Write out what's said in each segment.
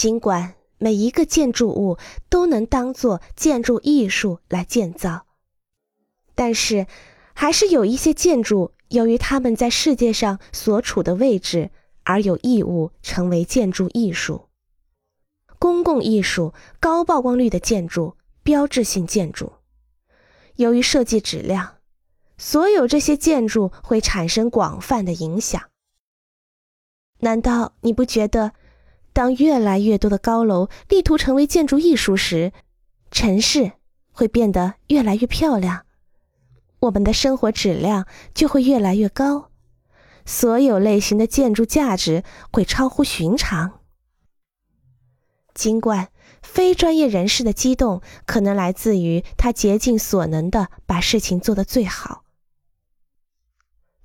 尽管每一个建筑物都能当做建筑艺术来建造，但是还是有一些建筑由于他们在世界上所处的位置而有义务成为建筑艺术。公共艺术、高曝光率的建筑、标志性建筑，由于设计质量，所有这些建筑会产生广泛的影响。难道你不觉得，当越来越多的高楼力图成为建筑艺术时，城市会变得越来越漂亮，我们的生活质量就会越来越高，所有类型的建筑价值会超乎寻常？尽管非专业人士的激动可能来自于他竭尽所能的把事情做得最好，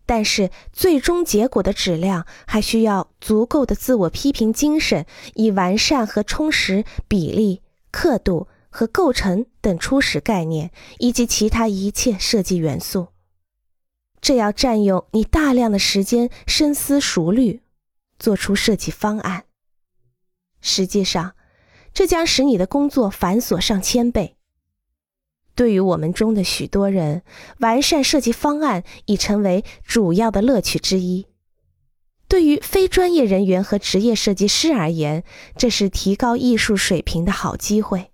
但是最终结果的质量还需要足够的自我批评精神，以完善和充实比例、刻度和构成等初始概念以及其他一切设计元素。这要占用你大量的时间，深思熟虑，做出设计方案。实际上。这将使你的工作繁琐上千倍。对于我们中的许多人，完善设计方案已成为主要的乐趣之一。对于非专业人员和职业设计师而言，这是提高艺术水平的好机会。